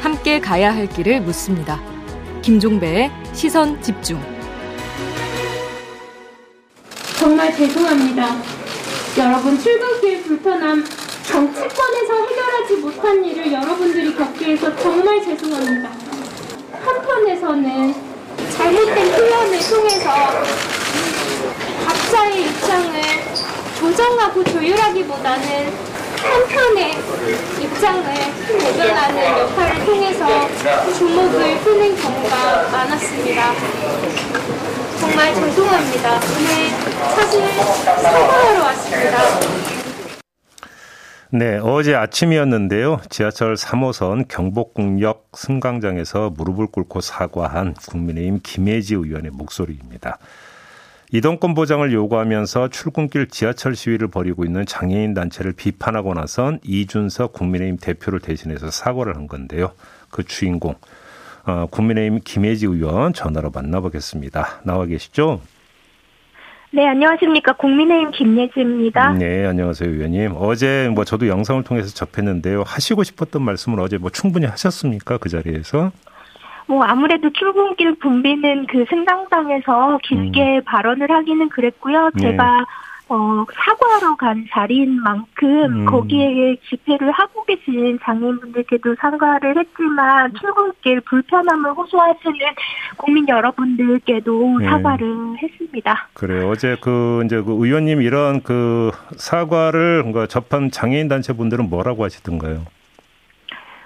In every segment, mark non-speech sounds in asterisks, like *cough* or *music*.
함께 가야 할 길을 묻습니다. 김종배의 시선 집중. 정말 죄송합니다. 여러분 출근길 불편함 정치권에서 해결하지 못한 일을 여러분들이 겪게 해서 정말 죄송합니다. 한편에서는 잘못된 표현을 통해서 각자의 입장을 조정하고 조율하기보다는 한편의 입장을 대변하는 역할을 통해서 주목을 끄는 경우가 많았습니다. 정말 죄송합니다. 오늘 사실 사과하러 왔습니다. 네, 어제 아침이었는데요. 지하철 3호선 경복궁역 승강장에서 무릎을 꿇고 사과한 국민의힘 김혜지 의원의 목소리입니다. 이동권 보장을 요구하면서 출근길 지하철 시위를 벌이고 있는 장애인 단체를 비판하고 나선 이준석 국민의힘 대표를 대신해서 사과를 한 건데요. 그 주인공 어, 국민의힘 김혜지 의원 전화로 만나보겠습니다. 나와 계시죠? 네, 안녕하십니까. 국민의힘 김예지입니다. 네, 안녕하세요, 의원님. 어제 뭐 저도 영상을 통해서 접했는데요. 하시고 싶었던 말씀을 어제 뭐 충분히 하셨습니까? 그 자리에서? 뭐 아무래도 출근길 붐비는 그 승강장에서 길게 음. 발언을 하기는 그랬고요. 네. 제가 어, 사과하러 간 자리인 만큼 음. 거기에 집회를 하고 계신 장애인분들께도 사과를 했지만 출근길 불편함을 호소하시는 국민 여러분들께도 네. 사과를 했습니다. 그래요. 어제 그 이제 그 의원님 이런 그 사과를 접한 장애인 단체 분들은 뭐라고 하시던가요?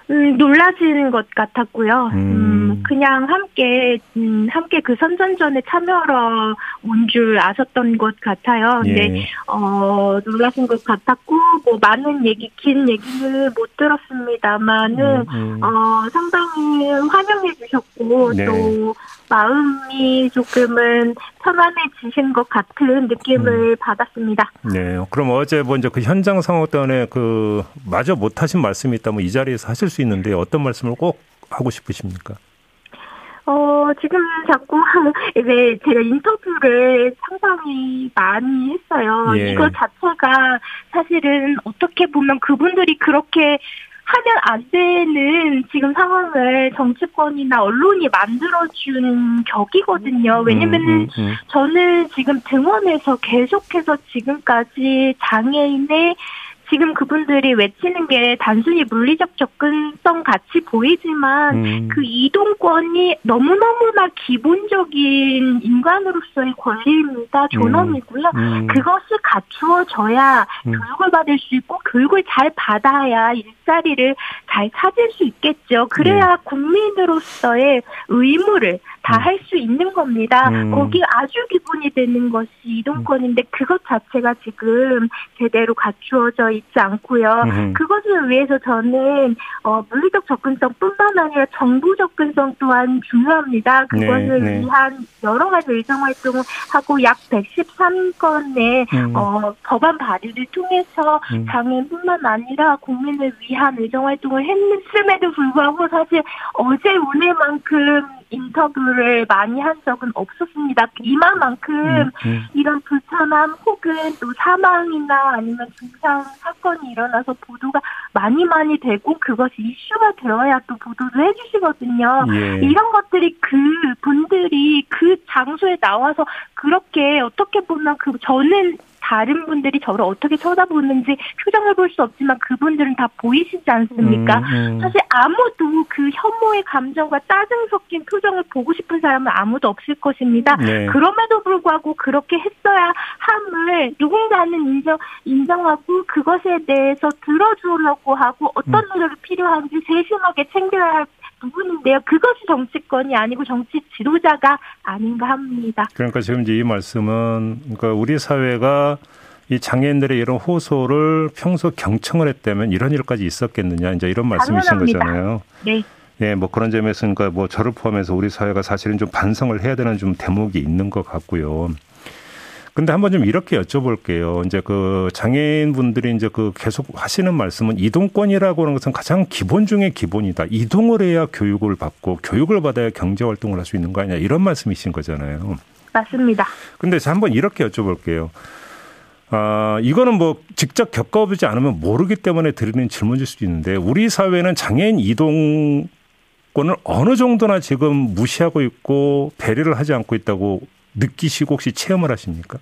음, 놀라지는 것 같았고요. 음. 음, 그냥 함께, 음, 함께 그 선전전에 참여하러 온 줄 아셨던 것 같아요. 근데, 예. 어, 놀라신 것 같았고, 뭐, 많은 얘기, 긴 얘기를 못 들었습니다만은, 음, 음. 어, 상당히 환영해 주셨고, 네. 또, 마음이 조금은 편안해지신 것 같은 느낌을 음. 받았습니다. 네. 그럼 어제 먼저 그 현장 상황 때문에 그 마저 못하신 말씀이 있다면 이 자리에서 하실 수 있는데 어떤 말씀을 꼭 하고 싶으십니까? 어, 지금 자꾸 *laughs* 이제 제가 인터뷰를 상당히 많이 했어요. 예. 이거 자체가 사실은 어떻게 보면 그분들이 그렇게 하면 안 되는 지금 상황을 정치권이나 언론이 만들어준 격이거든요. 왜냐면은 음, 음, 음. 저는 지금 등원에서 계속해서 지금까지 장애인의 지금 그분들이 외치는 게 단순히 물리적 접근성 같이 보이지만 음. 그 이동권이 너무너무나 기본적인 인간으로서의 권리입니다. 존엄이고요. 음. 음. 그것이 갖추어져야 음. 교육을 받을 수 있고 교육을 잘 받아야 일자리를 잘 찾을 수 있겠죠. 그래야 네. 국민으로서의 의무를 다 할수 음. 있는 겁니다. 음. 거기 아주 기본이 되는 것이 이동권인데 그것 자체가 지금 제대로 갖추어져 있지 않고요. 음. 그것을 위해서 저는 어, 물리적 접근성뿐만 아니라 정부 접근성 또한 중요합니다. 그것을 네, 네. 위한 여러 가지 의정 활동을 하고 약 113건의 음. 어, 법안 발의를 통해서 음. 장애인뿐만 아니라 국민을 위한 의정 활동을 했음에도 불구하고 사실 어제 오늘만큼 인터뷰를 많이 한 적은 없었습니다. 이만만큼 음, 음. 이런 불편함 혹은 또 사망이나 아니면 중상 사건이 일어나서 보도가 많이 많이 되고 그것이 이슈가 되어야 또 보도를 해주시거든요. 예. 이런 것들이 그 분들이 그 장소에 나와서 그렇게 어떻게 보면 그 저는 다른 분들이 저를 어떻게 쳐다보는지 표정을 볼 수 없지만 그분들은 다 보이시지 않습니까? 음, 음. 사실 아무도 그 혐오의 감정과 짜증 섞인 표정을 보고 싶은 사람은 아무도 없을 것입니다. 네. 그럼에도 불구하고 그렇게 했어야 함을 누군가는 인정 인정하고 그것에 대해서 들어주려고 하고 어떤 음. 노력이 필요한지 세심하게 챙겨야 할 부분인데요. 그것이 정치권이 아니고 정치 지도자가 아닌가 합니다. 그러니까 지금 이제 이 말씀은 그러니까 우리 사회가 이 장애인들의 이런 호소를 평소 경청을 했다면 이런 일까지 있었겠느냐 이제 이런 말씀이신 당연합니다. 거잖아요. 네. 예, 뭐 그런 점에서 그러니까 뭐 저를 포함해서 우리 사회가 사실은 좀 반성을 해야 되는 좀 대목이 있는 것 같고요. 근데 한번 좀 이렇게 여쭤볼게요. 이제 그 장애인 분들이 이제 그 계속 하시는 말씀은 이동권이라고 하는 것은 가장 기본 중의 기본이다. 이동을 해야 교육을 받고 교육을 받아야 경제 활동을 할 수 있는 거 아니냐 이런 말씀이신 거잖아요. 맞습니다. 근데 한번 이렇게 여쭤볼게요. 아, 이거는 뭐 직접 겪어보지 않으면 모르기 때문에 드리는 질문일 수도 있는데 우리 사회는 장애인 이동권을 어느 정도나 지금 무시하고 있고 배려를 하지 않고 있다고 느끼시고 혹시 체험을 하십니까?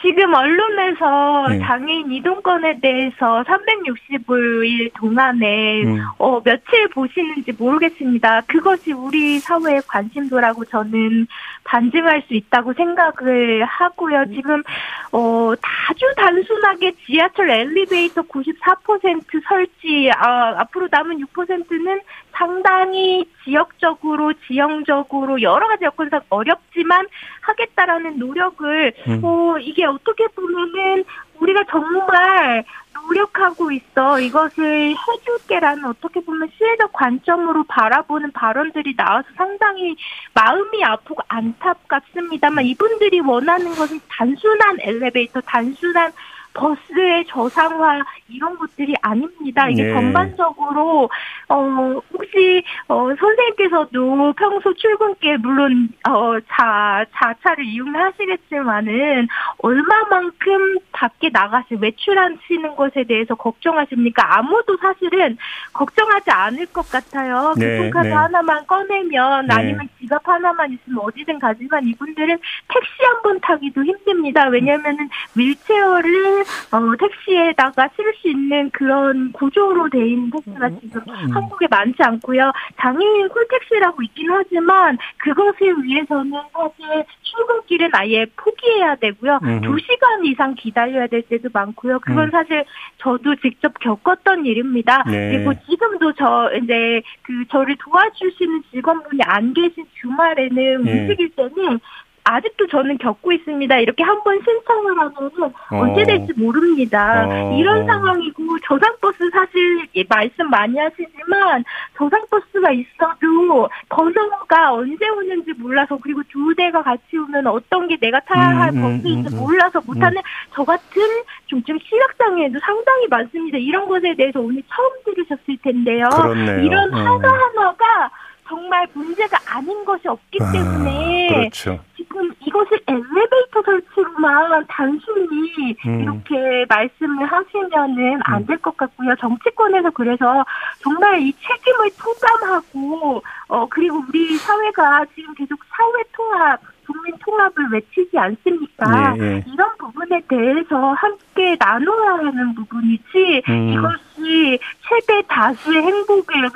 지금 언론에서 네. 장애인 이동권에 대해서 365일 동안에 음. 어, 며칠 보시는지 모르겠습니다. 그것이 우리 사회의 관심도라고 저는 반증할 수 있다고 생각을 하고요. 지금 어, 아주 단순하게 지하철 엘리베이터 94% 설치 아, 앞으로 남은 6%는 상당히 지역적으로 지형적으로 여러 가지 여건상 어렵지만 하겠다라는 노력을 음. 어, 이게 어떻게 보면은 우리가 정말 노력하고 있어 이것을 해줄게라는 어떻게 보면 시혜적 관점으로 바라보는 발언들이 나와서 상당히 마음이 아프고 안타깝습니다만 이분들이 원하는 것은 단순한 엘리베이터 단순한 버스의 저상화 이런 것들이 아닙니다. 이게 네. 전반적으로 어 혹시 어 선생님께서도 평소 출근길 물론 어자 자차를 이용하시겠지만은 얼마만큼 밖에 나가시 외출하시는 것에 대해서 걱정하십니까? 아무도 사실은 걱정하지 않을 것 같아요. 네, 교통카드 네. 하나만 꺼내면 네. 아니면 지갑 하나만 있으면 어디든 가지만 이분들은 택시 한 번 타기도 힘듭니다. 왜냐면은 윌체어를 어, 택시에다가 실을 수 있는 그런 구조로 돼 있는 택시가 음. 지금 음. 한국에 많지 않고요. 장애인 콜택시라고 있긴 하지만 그것을 위해서는 사실 출근길은 아예 포기해야 되고요. 두 시간 이상 기다려야 될 때도 많고요. 그건 음. 사실 저도 직접 겪었던 일입니다. 네. 그리고 지금도 저 이제 그 저를 도와주시는 직원분이 안 계신 주말에는 네. 움직일 때는 아직도 저는 겪고 있습니다. 이렇게 한 번 신청을 하면은 어. 언제 될지 모릅니다. 어. 이런 상황이고 저상버스 사실 예, 말씀 많이 하시지만 저상버스가 있어도 번호가 언제 오는지 몰라서 그리고 두 대가 같이 오면 어떤 게 내가 타야 할 음, 음 버스인지 음, 음, 몰라서 못하는 음. 저 같은 좀, 좀 시각장애도 상당히 많습니다. 이런 것에 대해서 오늘 처음 들으셨을 텐데요. 그렇네요. 이런 어. 하나하나가 정말 문제가 아닌 것이 없기 아, 때문에 아, 그렇죠. 지금 이것을 엘리베이터 설치로만 단순히 음. 이렇게 말씀을 하시면은 안 될 것 같고요. 정치권에서 그래서 정말 이 책임을 통감하고 어 그리고 우리 사회가 지금 계속 사회 통합 국민 통합을 외치지 않습니까? 예, 예. 이런 부분에 대해서 함께 나눠야 하는 부분이지 음. 이것이 최대 다수의 행복을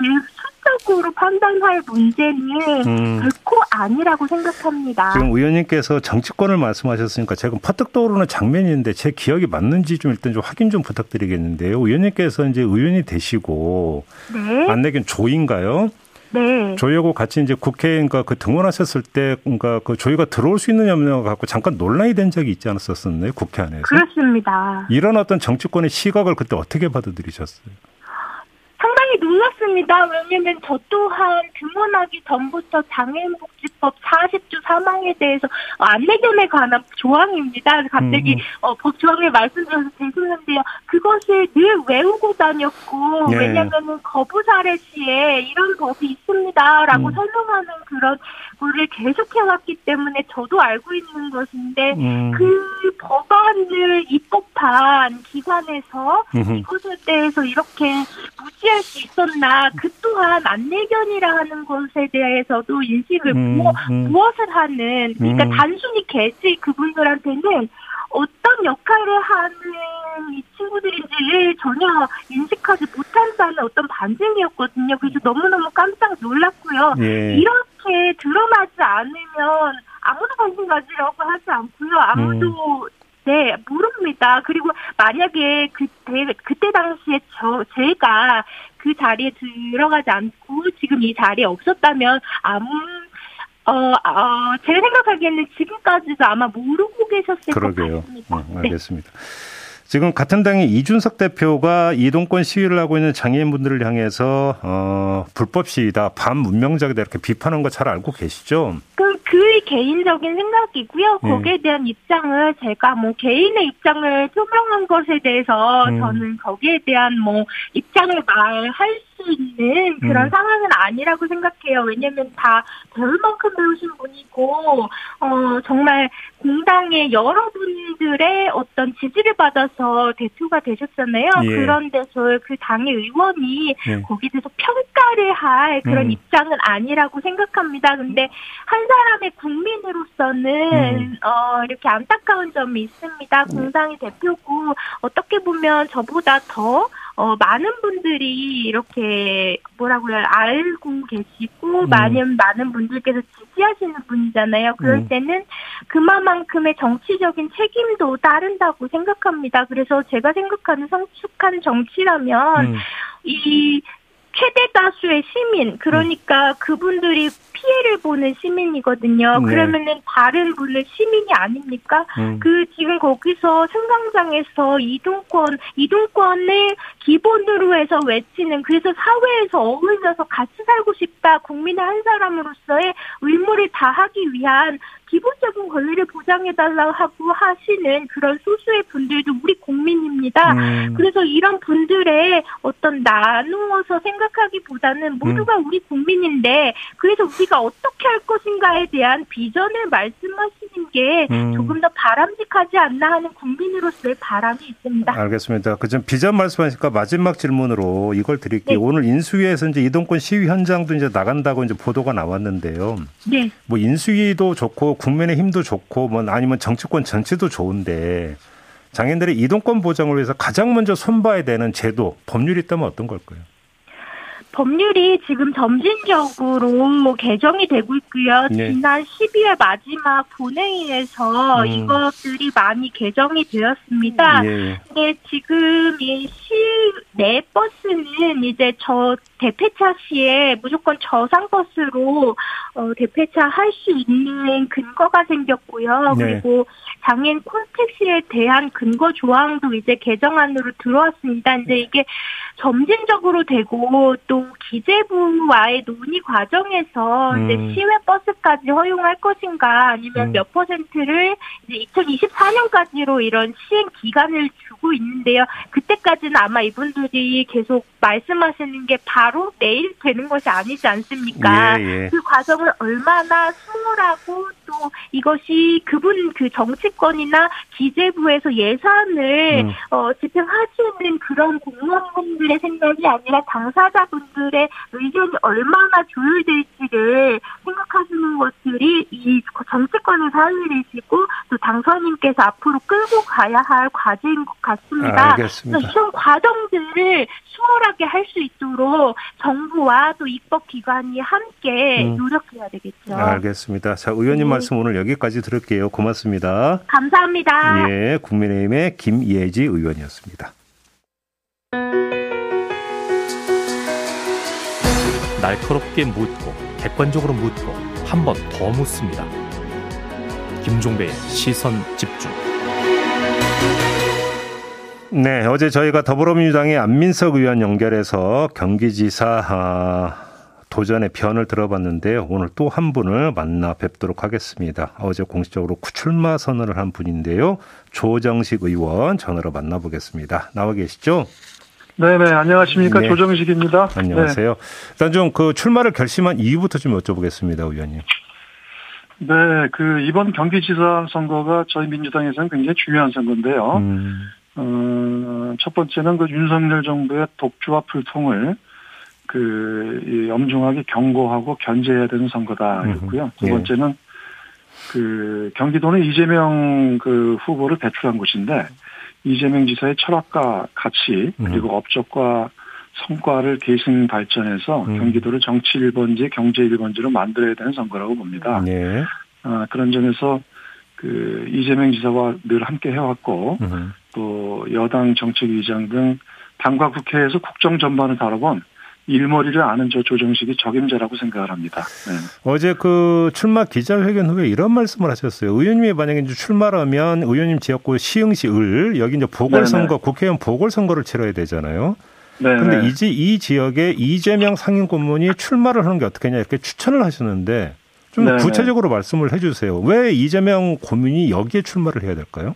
숫자적으로 판단할 문제는 음. 결코 아니라고 생각합니다. 지금 의원님께서 정치권을 말씀하셨으니까 제가 퍼뜩 떠오르는 장면인데 제 기억이 맞는지 좀 일단 좀 확인 좀 부탁드리겠는데요. 의원님께서 이제 의원이 되시고 네. 안내견 조인가요? 네. 조희하고 같이 이제 국회인가 그 등원하셨을 때, 그러니까 그 조희가 들어올 수 있느냐 없느냐 갖고 잠깐 논란이 된 적이 있지 않았었나요? 국회 안에서. 그렇습니다. 이런 어떤 정치권의 시각을 그때 어떻게 받아들이셨어요? 놀랐습니다. 왜냐면 저 또한 등원하기 전부터 장애인복지법 40조 사망에 대해서 안내견에 관한 조항입니다. 갑자기 음. 어, 법 조항을 말씀드려서 죄송한데요. 그것을 늘 외우고 다녔고 네. 왜냐면은 거부 사례 시에 이런 법이 있습니다라고 음. 설명하는 그런 거를 계속 해왔기 때문에 저도 알고 있는 것인데 음. 그 법안을 입법한 기관에서 음흠. 이것에 대해서 이렇게 무지 포기할 수 있었나 그 또한 안내견이라 하는 것에 대해서도 인식을 음, 무엇, 음. 무엇을 하는 그러니까 음. 단순히 개지 그분들한테는 어떤 역할을 하는 이 친구들인지를 전혀 인식하지 못한다는 어떤 반증이었거든요. 그래서 너무너무 깜짝 놀랐고요. 예. 이렇 게 드러나지 않으면 아무도 관심 가지려고 하지 않고요. 아무도 음. 네, 모릅니다. 그리고 만약에 그때, 그때 당시에 저, 제가 그 자리에 들어가지 않고 지금 이 자리에 없었다면 아무, 어, 어, 제 생각하기에는 지금까지도 아마 모르고 계셨을 그러게요. 것 같습니다. 어, 알겠습니다. 네. 지금 같은 당의 이준석 대표가 이동권 시위를 하고 있는 장애인분들을 향해서 어, 불법 시위다, 반문명적이다 이렇게 비판한 거 잘 알고 계시죠? 그 그의 개인적인 생각이고요. 네. 거기에 대한 입장을 제가 뭐 개인의 입장을 표명한 것에 대해서 음. 저는 거기에 대한 뭐 입장을 말할 수 수 있는 그런 음. 상황은 아니라고 생각해요. 왜냐면 다 배울 만큼 배우신 분이고 어 정말 공당의 여러분들의 어떤 지지를 받아서 대표가 되셨잖아요. 예. 그런데서 그 당의 의원이 예. 거기에 대해서 평가를 할 그런 음. 입장은 아니라고 생각합니다. 근데 한 사람의 국민으로서는 음. 어 이렇게 안타까운 점이 있습니다. 공당의 대표고 어떻게 보면 저보다 더 어, 많은 분들이 이렇게 뭐라고 요 알고 계시고 음. 많은 많은 분들께서 지지하시는 분이잖아요. 그럴 음. 때는 그만큼의 정치적인 책임도 따른다고 생각합니다. 그래서 제가 생각하는 성숙한 정치라면 음. 이 최대 다수의 시민 그러니까 그분들이 피해를 보는 시민이거든요. 네. 그러면은 다른 분은 시민이 아닙니까? 음. 그 지금 거기서 승강장에서 이동권 이동권을 기본으로 해서 외치는 그래서 사회에서 어울려서 같이 살고 싶다 국민의 한 사람으로서의 의무를 다하기 위한 기본적인 권리를 보장해달라고 하고 하시는 그런 소수의 분들도 우리 국민입니다. 음. 그래서 이런 분들의 어떤 나누어서 생각하기보다는 모두가 음. 우리 국민인데 그래서 우리가 어떻게 할 것인가에 대한 비전을 말씀하시는 게 음. 조금 더 바람직하지 않나 하는 국민으로서의 바람이 있습니다. 알겠습니다. 그좀 비전 말씀하시니까 마지막 질문으로 이걸 드릴게요. 네. 오늘 인수위에서 이제 이동권 시위 현장도 이제 나간다고 이제 보도가 나왔는데요. 네. 뭐 인수위도 좋고 국민의 힘도 좋고 뭐 아니면 정치권 전체도 좋은데 장애인들의 이동권 보장을 위해서 가장 먼저 손봐야 되는 제도, 법률이 있다면 어떤 걸까요? 법률이 지금 점진적으로 개정이 되고 있고요. 네. 지난 12월 마지막 본회의에서 음. 이것들이 많이 개정이 되었습니다. 네. 근데 지금 이 실내 버스는 이제 저 대폐차 시에 무조건 저상 버스로 어, 대폐차 할 수 있는 근거가 생겼고요. 네. 그리고 장애인 콜택시에 대한 근거 조항도 이제 개정안으로 들어왔습니다. 이제 이게 점진적으로 되고 또 기재부와의 논의 과정에서 음. 이제 시외 버스까지 허용할 것인가 아니면 음. 몇 퍼센트를 이제 2024년까지로 이런 시행 기간을 주고 있는데요. 그때까지는 아마 이분들이 계속 말씀하시는 게 바로 내일 되는 것이 아니지 않습니까? 예, 예. 그 과정을 얼마나 수월하고 또 이것이 그분 그 정치권이나 기재부에서 예산을 음. 어, 집행하시는 그런 공무원분들의 생각이 아니라 당사자분들의 의견이 얼마나 조율될지를 생각하시는 것들이 이 정치권의 사유이시고 또 당선인께서 앞으로 끌고 가야 할 과제인 것 같습니다. 알겠습니다. 이런 과정들을 수월하게 할 수 있도록 정부와 또 입법기관이 함께 음. 노력해야 되겠죠. 알겠습니다. 자, 의원님 네. 말씀 오늘 여기까지 들을게요. 고맙습니다. 감사합니다. 예, 국민의힘의 김예지 의원이었습니다. 날카롭게 묻고 객관적으로 묻고 한 번 더 묻습니다. 김종배의 시선 집중. 네, 어제 저희가 더불어민주당의 안민석 의원 연결해서 경기지사 아, 도전의 변을 들어봤는데요. 오늘 또 한 분을 만나 뵙도록 하겠습니다. 어제 공식적으로 출마 선언을 한 분인데요. 조정식 의원 전화로 만나보겠습니다. 나와 계시죠? 네네, 안녕하십니까. 네. 조정식입니다. 안녕하세요. 네. 일단 좀 그 출마를 결심한 이유부터 좀 여쭤보겠습니다, 의원님. 네, 그 이번 경기지사 선거가 저희 민주당에서는 굉장히 중요한 선거인데요. 음. 어, 첫 번째는 그 윤석열 정부의 독주와 불통을 그 엄중하게 경고하고 견제해야 되는 선거다였고요. 두 예. 번째는 그 경기도는 이재명 그 후보를 배출한 곳인데 이재명 지사의 철학과 가치 그리고 업적과 성과를 계승 발전해서 음. 경기도를 정치 1번지, 경제 1번지로 만들어야 되는 선거라고 봅니다. 네. 아, 그런 점에서 그 이재명 지사와 늘 함께 해왔고 음. 또 여당 정책위장 등 당과 국회에서 국정 전반을 다뤄본 일머리를 아는 저 조정식이 적임자라고 생각을 합니다. 네. 어제 그 출마 기자회견 후에 이런 말씀을 하셨어요. 의원님이 만약에 이제 출마라면 의원님 지역구 시흥시 을 여기 이제 보궐선거 네네. 국회의원 보궐선거를 치러야 되잖아요. 그런데 이제 이 지역에 이재명 상임고문이 출마를 하는 게 어떻겠냐 이렇게 추천을 하셨는데 좀 네네. 구체적으로 말씀을 해주세요. 왜 이재명 고문이 여기에 출마를 해야 될까요?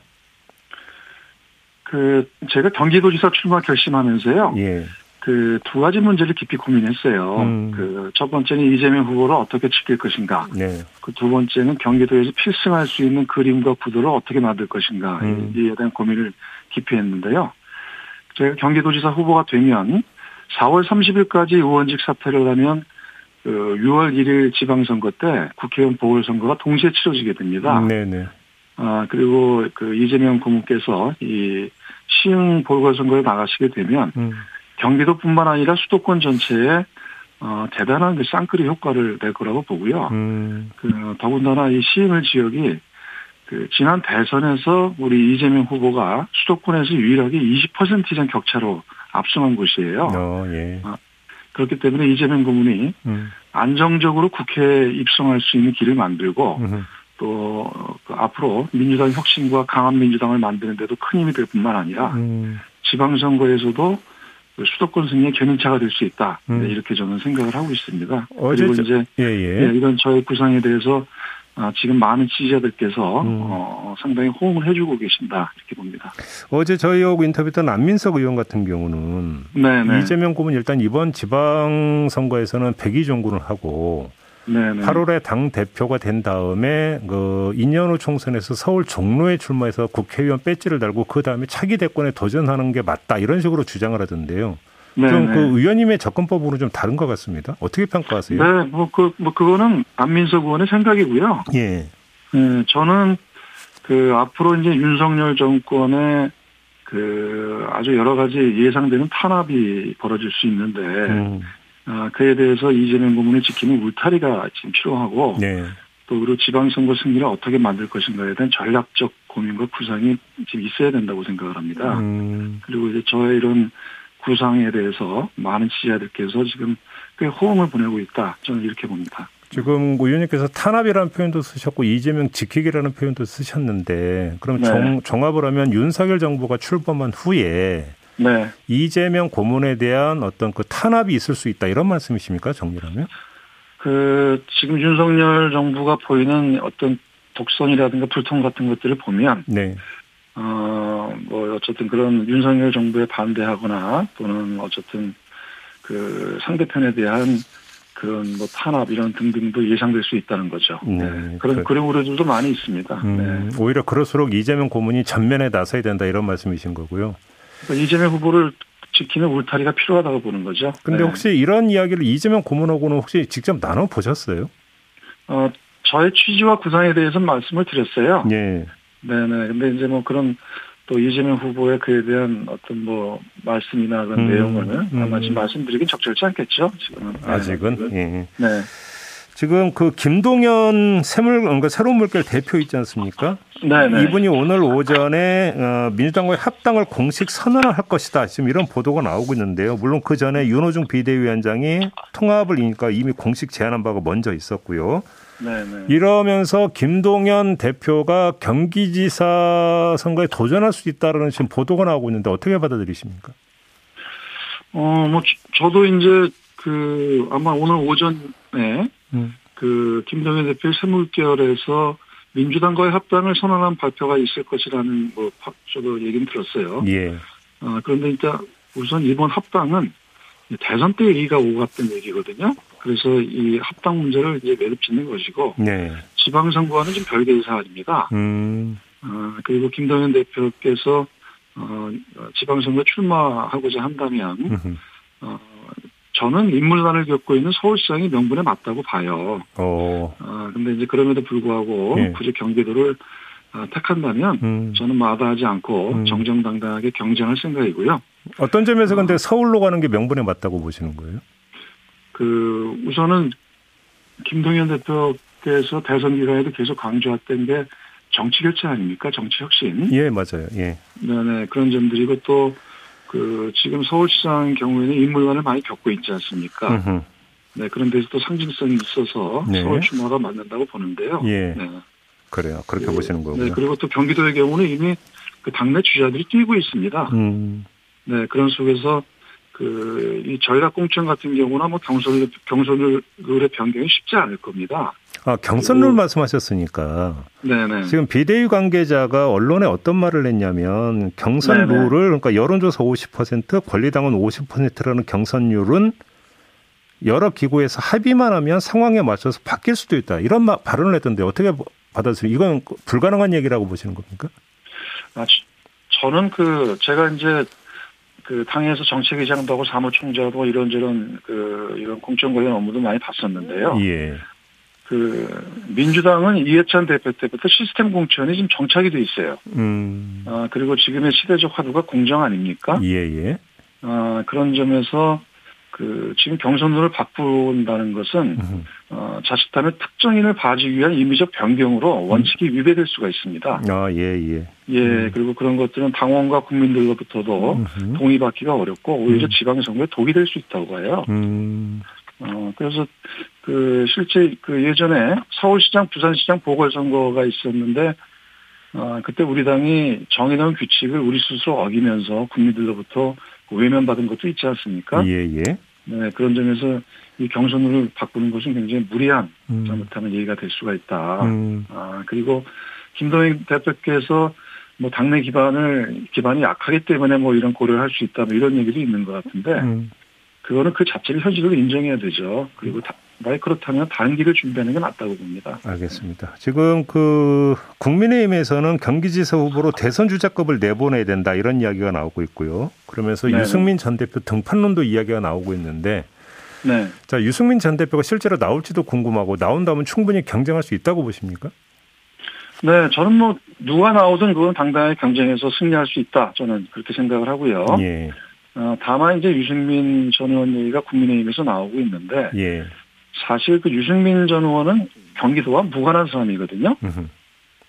그 제가 경기도지사 출마 결심하면서요. 예. 그두 가지 문제를 깊이 고민했어요. 음. 그첫 번째는 이재명 후보를 어떻게 지킬 것인가. 네. 그두 번째는 경기도에서 필승할 수 있는 그림과 구도를 어떻게 만들 것인가. 음. 이에 대한 고민을 깊이 했는데요. 제가 경기도지사 후보가 되면 4월 30일까지 의원직 사퇴를 하면 그 6월 1일 지방선거 때 국회의원 보궐선거가 동시에 치러지게 됩니다. 네네. 아 그리고 그 이재명 고문께서 이 시흥 보궐선거에 나가시게 되면 음. 경기도뿐만 아니라 수도권 전체에 어, 대단한 그 쌍끌이 효과를 낼 거라고 보고요. 음. 그 더군다나 이 시흥을 지역이 그 지난 대선에서 우리 이재명 후보가 수도권에서 유일하게 20% 이상 격차로 압승한 곳이에요. 어, 예. 어, 그렇기 때문에 이재명 고문이 음. 안정적으로 국회에 입성할 수 있는 길을 만들고 음. 또그 앞으로 민주당 혁신과 강한 민주당을 만드는 데도 큰 힘이 될 뿐만 아니라 음. 지방선거에서도 그 수도권 승리의 견인차가 될 수 있다. 음. 네, 이렇게 저는 생각을 하고 있습니다. 그리고 이제 예, 예. 네, 이런 저의 구상에 대해서 아, 지금 많은 지지자들께서 음. 어, 상당히 호응을 해주고 계신다 이렇게 봅니다. 어제 저희하고 인터뷰했던 안민석 의원 같은 경우는 네네. 이재명 고문 일단 이번 지방선거에서는 백의 종군을 하고 네네. 8월에 당 대표가 된 다음에 그 인연후 총선에서 서울 종로에 출마해서 국회의원 배지를 달고 그 다음에 차기 대권에 도전하는 게 맞다 이런 식으로 주장을 하던데요. 좀그 의원님의 접근법으로 좀 다른 것 같습니다. 어떻게 평가하세요? 네, 뭐, 그, 뭐, 그거는 안민석 의원의 생각이고요. 예. 네, 저는 그 앞으로 이제 윤석열 정권의 그 아주 여러 가지 예상되는 탄압이 벌어질 수 있는데, 음. 아, 그에 대해서 이재명 고문을 지키는 울타리가 지금 필요하고, 네. 또 그리고 지방선거 승리를 어떻게 만들 것인가에 대한 전략적 고민과 구상이 지금 있어야 된다고 생각을 합니다. 음. 그리고 이제 저의 이런 구상에 대해서 많은 지지자들께서 지금 꽤 호응을 보내고 있다. 저는 이렇게 봅니다. 지금 의원님께서 탄압이라는 표현도 쓰셨고 이재명 지키기라는 표현도 쓰셨는데 그럼 네. 정, 종합을 하면 윤석열 정부가 출범한 후에 네. 이재명 고문에 대한 어떤 그 탄압이 있을 수 있다 이런 말씀이십니까 정리하면? 그 지금 윤석열 정부가 보이는 어떤 독선이라든가 불통 같은 것들을 보면 네. 어, 뭐, 어쨌든 그런 윤석열 정부에 반대하거나 또는 어쨌든 그 상대편에 대한 그런 뭐 탄압 이런 등등도 예상될 수 있다는 거죠. 네. 네. 그런, 그, 그런 우려들도 많이 있습니다. 음, 네. 오히려 그럴수록 이재명 고문이 전면에 나서야 된다 이런 말씀이신 거고요. 그러니까 이재명 후보를 지키는 울타리가 필요하다고 보는 거죠. 근데 네. 혹시 이런 이야기를 이재명 고문하고는 혹시 직접 나눠 보셨어요? 어, 저의 취지와 구상에 대해서는 말씀을 드렸어요. 예. 네네. 근데 이제 뭐 그런 또 이재명 후보의 그에 대한 어떤 뭐 말씀이나 그런 음, 내용을 음. 아마 지금 말씀드리긴 적절치 않겠죠. 지금은 아직은. 네. 예. 네. 지금 그 김동연 새물 그러니까 새로운 물결 대표 있지 않습니까? 네, 네. 이분이 오늘 오전에 어, 민주당과의 합당을 공식 선언을 할 것이다. 지금 이런 보도가 나오고 있는데요. 물론 그 전에 윤호중 비대위원장이 통합을 이니까 이미 공식 제안한 바가 먼저 있었고요. 네네. 이러면서 김동연 대표가 경기지사 선거에 도전할 수 있다라는 지금 보도가 나오고 있는데 어떻게 받아들이십니까? 어, 뭐 저도 이제 그 아마 오늘 오전에 음. 그 김동연 대표 새물결에서 민주당과의 합당을 선언한 발표가 있을 것이라는 뭐 저도 얘기는 들었어요. 예. 어, 그런데 일단 우선 이번 합당은 대선 때 얘기가 오갔던 얘기거든요. 그래서 이 합당 문제를 이제 매듭 짓는 것이고 네. 지방선거와는 좀 별개의 사안입니다. 음. 어, 그리고 김동연 대표께서 어, 지방선거 출마하고자 한다면 어, 저는 인물난을 겪고 있는 서울시장이 명분에 맞다고 봐요. 어. 어 근데 이제 그럼에도 불구하고 네. 굳이 경기도를 어, 택한다면 음. 저는 마다하지 않고 음. 정정당당하게 경쟁할 생각이고요. 어떤 점에서 근데 어. 서울로 가는 게 명분에 맞다고 보시는 거예요? 그 우선은 김동연 대표께서 대선 기간에도 계속 강조했던 게 정치 교체 아닙니까? 정치 혁신. 예, 맞아요. 예. 네네 그런 점들이고 또 그 지금 서울시장 경우에는 인물관을 많이 겪고 있지 않습니까? 으흠. 네 그런 데서 또 상징성이 있어서 네. 서울 출마가 맞는다고 보는데요. 예. 네. 그래요. 그렇게 네. 보시는 거고요. 네 그리고 또 경기도의 경우는 이미 그 당내 주자들이 뛰고 있습니다. 음. 네 그런 속에서 그, 이 전략 공천 같은 경우나 뭐 경선을, 경선을의 변경이 쉽지 않을 겁니다. 아, 경선 룰 말씀하셨으니까. 네네. 지금 비대위 관계자가 언론에 어떤 말을 했냐면 경선 네네. 룰을 그러니까 여론조사 50% 권리당원 50%라는 경선률은 여러 기구에서 합의만 하면 상황에 맞춰서 바뀔 수도 있다. 이런 말, 발언을 했던데 어떻게 받아들여요? 이건 불가능한 얘기라고 보시는 겁니까? 아, 저는 그 제가 이제 그 당에서 정책의장도 하고 사무총장도 이런저런 그 이런 공천 관련 업무도 많이 봤었는데요. 예. 그 민주당은 이해찬 대표 때부터 시스템 공천이 지금 정착이 돼 있어요. 음. 아 그리고 지금의 시대적 화두가 공정 아닙니까? 예예. 예. 아 그런 점에서 그 지금 경선룰을 바꾼다는 것은 어, 자칫하면 특정인을 봐주기 위한 임의적 변경으로 원칙이 위배될 수가 있습니다. 아, 예, 예. 예, 음. 그리고 그런 것들은 당원과 국민들로부터도. 동의받기가 어렵고 오히려 음. 지방선거에 독이 될 수 있다고 해요. 음. 어, 그래서 그 실제 그 예전에 서울시장, 부산시장 보궐선거가 있었는데 어, 그때 우리 당이 정해놓은 규칙을 우리 스스로 어기면서 국민들로부터 외면받은 것도 있지 않습니까? 예, 예. 네, 그런 점에서 이 경선을 바꾸는 것은 굉장히 무리한 음. 잘못하면 얘기가 될 수가 있다. 음. 아, 그리고 김동인 대표께서 뭐 당내 기반을 기반이 약하기 때문에 뭐 이런 고려를 할 수 있다 뭐 이런 얘기도 있는 것 같은데 음. 그거는 그 자체를 현실로 인정해야 되죠. 그리고 다, 만약 그렇다면 다른 길을 준비하는 게 맞다고 봅니다. 알겠습니다. 지금 그 국민의힘에서는 경기지사 후보로 대선 주자급을 내보내야 된다 이런 이야기가 나오고 있고요. 그러면서 네네. 유승민 전 대표 등판론도 이야기가 나오고 있는데 네. 자 유승민 전 대표가 실제로 나올지도 궁금하고 나온다면 충분히 경쟁할 수 있다고 보십니까? 네, 저는 뭐 누가 나오든 그건 당당하게 경쟁해서 승리할 수 있다. 저는 그렇게 생각을 하고요. 예. 어, 다만 이제 유승민 전 의원 얘기가 국민의힘에서 나오고 있는데 예. 사실 그 유승민 전 의원은 경기도와 무관한 사람이거든요.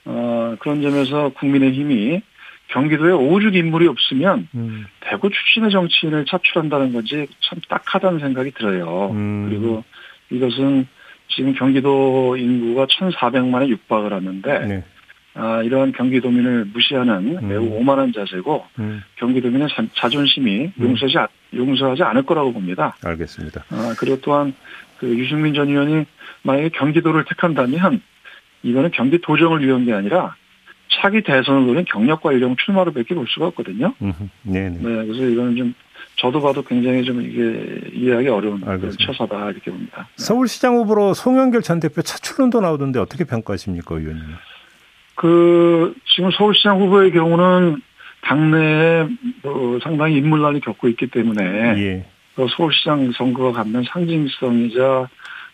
어, 그런 점에서 국민의힘이 경기도에 오죽 인물이 없으면 음. 대구 출신의 정치인을 차출한다는 건지 참 딱하다는 생각이 들어요. 음. 그리고 이것은 지금 경기도 인구가 1,400만에 육박을 하는데 네. 아, 이러한 경기도민을 무시하는 음. 매우 오만한 자세고 음. 경기도민의 자, 존심이 음. 용서하지, 용서하지 않을 거라고 봅니다. 알겠습니다. 아, 그리고 또한 그 유승민 전 의원이 만약에 경기도를 택한다면 이거는 경기 도정을 위한 게 아니라 차기 대선을 노린 경력과 일용 출마로 밖에 볼 수가 없거든요. 네, 네. 그래서 이거는 좀 저도 봐도 굉장히 좀 이게 이해하기 어려운 처사다 이렇게 봅니다. 네. 서울시장 후보로 송영길 전 대표 차출론도 나오던데 어떻게 평가하십니까, 의원님? 그 지금 서울시장 후보의 경우는 당내에 뭐 상당히 인물난이 겪고 있기 때문에 예. 서울시장 선거가 갖는 상징성이자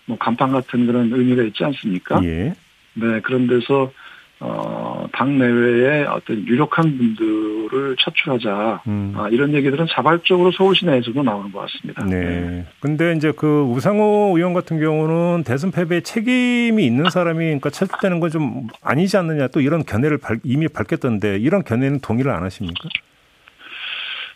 뭐 간판 같은 그런 의미가 있지 않습니까? 예. 네, 그런 데서 어, 당 내외에 어떤 유력한 분들을 차출하자. 음. 아, 이런 얘기들은 자발적으로 서울 시 내에서도 나오는 것 같습니다. 네. 네. 근데 이제 그 우상호 의원 같은 경우는 대선 패배에 책임이 있는 사람이 그러니까 차출되는 건 좀 아니지 않느냐 또 이런 견해를 이미 밝혔던데 이런 견해는 동의를 안 하십니까?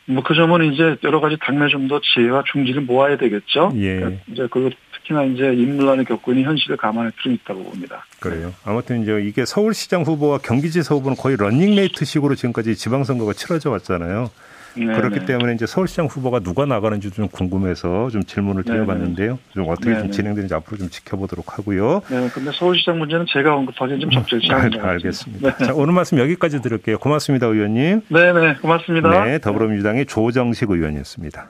뭐 그 점은 이제 여러 가지 당내 좀 더 지혜와 중지를 모아야 되겠죠. 예. 그러니까 이제 그 특히나 이제 인물난의 겪고 있는 현실을 감안할 필요는 있다고 봅니다. 그래요. 아무튼 이제 이게 서울시장 후보와 경기지사 후보는 거의 런닝메이트식으로 지금까지 지방선거가 치러져 왔잖아요. 네네. 그렇기 네. 때문에 이제 서울시장 후보가 누가 나가는지 좀 궁금해서 좀 질문을 네, 드려봤는데요. 네. 좀 어떻게 좀 진행되는지 앞으로 좀 지켜보도록 하고요. 네, 근데 서울시장 문제는 제가 언급하기는 좀 적절치 않은 것 알겠습니다. 네. 자, 오늘 말씀 여기까지 드릴게요. 고맙습니다, 의원님. 네, 네, 고맙습니다. 네, 더불어민주당의 조정식 의원이었습니다.